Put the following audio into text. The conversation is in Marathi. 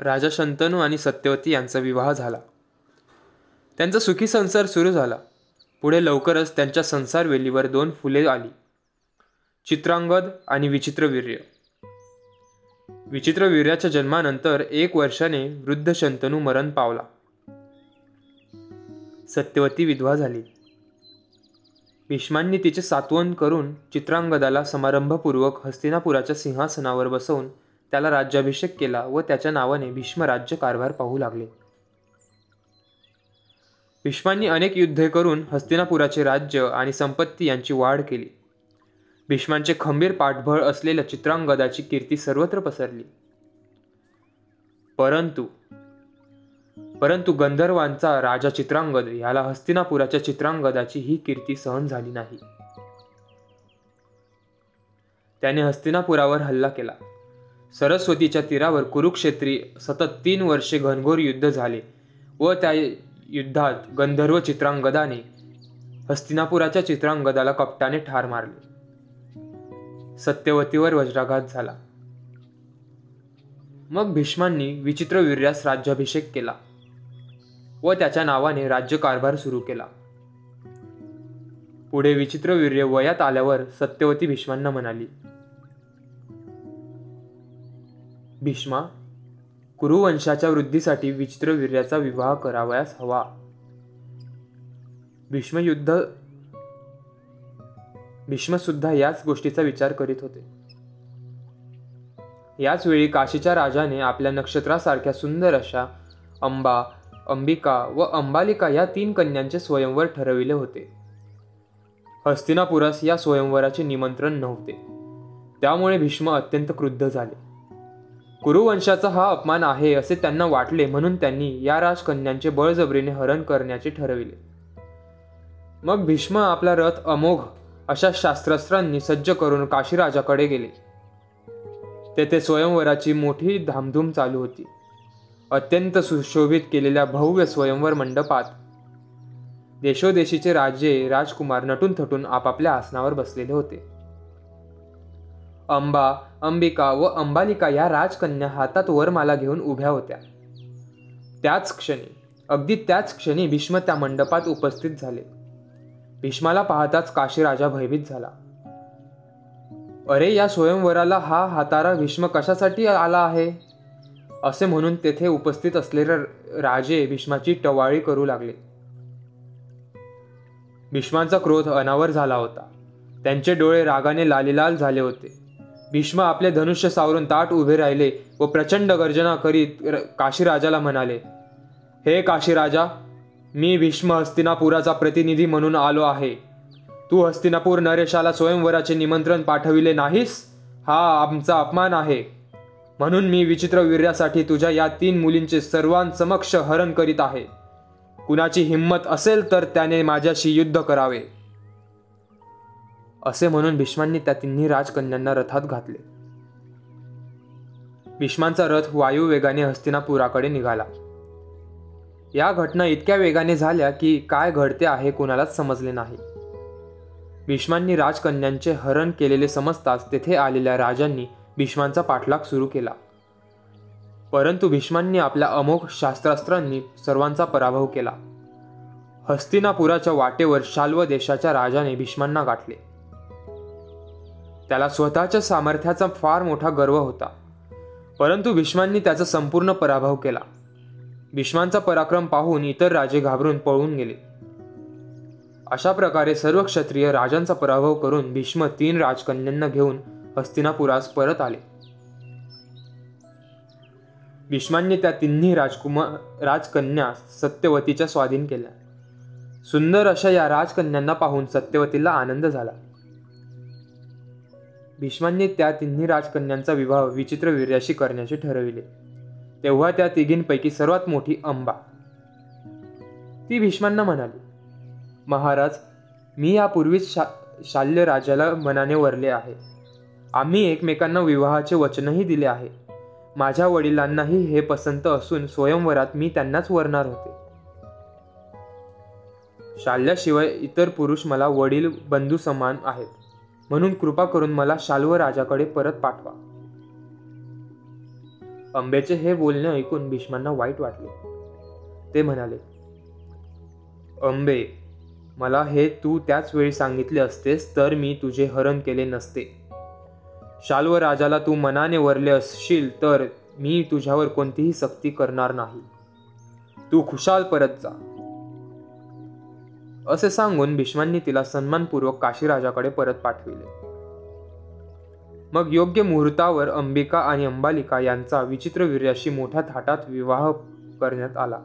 राजा शंतनू आणि सत्यवती यांचा विवाह झाला. त्यांचा सुखी संसार सुरू झाला. पुढे लवकरच त्यांच्या संसार वेलीवर दोन फुले आली. चित्रांगद आणि विचित्रवीर्य विचित्रवीर्याच्या जन्मानंतर एक वर्षाने वृद्ध शंतनू मरण पावला. सत्यवती विधवा झाली. भीष्मांनी तिचे सात्वन करून चित्रांगदाला समारंभपूर्वक हस्तिनापुराच्या सिंहासनावर बसवून त्याला राज्याभिषेक केला व त्याच्या नावाने भीष्म राज्य कारभार पाहू लागले. भीष्मांनी अनेक युद्धे करून हस्तिनापुराचे राज्य आणि संपत्ती यांची वाढ केली. भीष्मांचे खंबीर पाठबळ असलेल्या चित्रांगदाची कीर्ती सर्वत्र पसरली. परंतु परंतु गंधर्वांचा राजा चित्रांगद याला हस्तिनापुराच्या चित्रांगदाची ही कीर्ती सहन झाली नाही. त्याने हस्तिनापुरावर हल्ला केला. सरस्वतीच्या तीरावर कुरुक्षेत्री सतत तीन वर्षे घनघोर युद्ध झाले व त्या युद्धात गंधर्व चित्रांगदाने हस्तिनापुराच्या चित्रांगदाला कपटाने ठार मारले. सत्यवतीवर वज्राघात झाला. मग भीष्मांनी विचित्रवीर्यास राज्याभिषेक केला व त्याच्या नावाने राज्यकारभार सुरू केला. पुढे विचित्रवीर्य वयात आल्यावर सत्यवती भीष्मांना म्हणाली भीष्मा कुरुवंशाच्या वृद्धीसाठी विचित्रवीर्याचा विवाह करावयास हवा. भीष्मयुद्ध भीष्मसुद्धा याच गोष्टीचा विचार करीत होते. याच वेळी काशीच्या राजाने आपल्या नक्षत्रासारख्या सुंदर अशा अंबा अंबिका व अंबालिका या तीन कन्यांचे स्वयंवर ठरविले होते. हस्तिनापुरास या स्वयंवराचे निमंत्रण नव्हते. त्यामुळे भीष्म अत्यंत क्रुद्ध झाले. कुरुवंशाचा हा अपमान आहे असे त्यांना वाटले म्हणून त्यांनी या राजकन्यांचे बळजबरीने हरण करण्याचे ठरविले. मग भीष्म आपला रथ अमोघ अशा शास्त्रास्त्रांनी सज्ज करून काशीराजाकडे गेले. तेथे स्वयंवराची मोठी धामधूम चालू होती. अत्यंत सुशोभित केलेल्या भव्य स्वयंवर मंडपात देशोदेशीचे राजे राजकुमार नटून थटून आपापल्या आसनावर बसलेले होते. अंबा अंबिका व अंबालिका या राजकन्या हातात वरमाला घेऊन उभ्या होत्या. त्याच क्षणी अगदी त्याच क्षणी भीष्म त्या मंडपात उपस्थित झाले. भीष्माला पाहताच काशीराजा भयभीत झाला. अरे या स्वयंवराला हा हातारा भीष्म कशासाठी आला आहे? असे म्हणून तेथे उपस्थित असलेले राजे भीष्माची टवाळी करू लागले. भीष्मांचा क्रोध अनावर झाला होता. त्यांचे डोळे रागाने लालीलाल झाले होते. भीष्म आपले धनुष्य सावरून ताट उभे राहिले व प्रचंड गर्जना करीत काशीराजाला म्हणाले हे काशीराजा मी भीष्म हस्तिनापुराचा प्रतिनिधी म्हणून आलो आहे. तू हस्तिनापूर नरेशाला स्वयंवराचे निमंत्रण पाठविले नाहीस? हा आमचा अपमान आहे. म्हणून मी विचित्र वीर्यासाठी तुझ्या या तीन मुलींचे सर्वांसमक्ष हरण करीत आहे. कुणाची हिंमत असेल तर त्याने माझ्याशी युद्ध करावे. असे म्हणून भीष्मांनी त्या तिन्ही राजकन्यांना रथात घातले. भीष्मांचा रथ वायू वेगाने हस्तिनापुराकडे निघाला. या घटना इतक्या वेगाने झाल्या की काय घडते आहे कोणालाच समजले नाही. भीष्मांनी राजकन्यांचे हरण केलेले समजताच तेथे आलेल्या राजांनी भीष्मांचा पाठलाग सुरू केला. परंतु भीष्मांनी आपल्या अमोघ शास्त्रास्त्रांनी सर्वांचा पराभव केला. हस्तिनापुराच्या वाटेवर शाल्व देशाच्या राजाने भीष्मांना गाठले. त्याला स्वतःच्या सामर्थ्याचा फार मोठा गर्व होता. परंतु भीष्मांनी त्याचा संपूर्ण पराभव केला. भीष्मांचा पराक्रम पाहून इतर राजे घाबरून पळून गेले. अशा प्रकारे सर्व क्षत्रिय राजांचा पराभव करून भीष्म तीन राजकन्यांना घेऊन हस्तिनापुरास परत आले. भीष्मांनी त्या तिन्ही राजकुमार राजकन्या सत्यवतीच्या स्वाधीन केल्या. सुंदर अशा या राजकन्यांना पाहून सत्यवतीला आनंद झाला. भीष्मांनी त्या तिन्ही राजकन्यांचा विवाह विचित्र वीर्याशी करण्याचे ठरविले. तेव्हा त्या तिघींपैकी सर्वात मोठी अंबा. ती भीष्मांना म्हणाली महाराज मी यापूर्वीच शा शाल्य राजाला मनाने वरले आहे. आम्ही एकमेकांना विवाहाचे वचनही दिले आहे. माझ्या वडिलांनाही हे पसंत असून स्वयंवरात मी त्यांनाच वरणार होते. शाल्याशिवाय इतर पुरुष मला वडील बंधू समान आहेत. म्हणून कृपा करून मला शाल्व राजाकडे परत पाठवा. अंबेचे हे बोलणे ऐकून भीष्मांना वाईट वाटले. ते म्हणाले अंबे मला हे तू त्याच वेळी सांगितले असतेस तर मी तुझे हरण केले नसते. शाल्व राजाला तू मनाने वरले असशील तर मी तुझ्यावर कोणतीही सक्ती करणार नाही. तू खुशाल परत जा. असे सांगून भीष्मांनी तिला सन्मानपूर्वक काशीराजाकडे परत पाठविले. मग योग्य मुहूर्तावर अंबिका आणि अंबालिका यांचा विचित्र वीर्याशी मोठ्या थाटात विवाह करण्यात आला.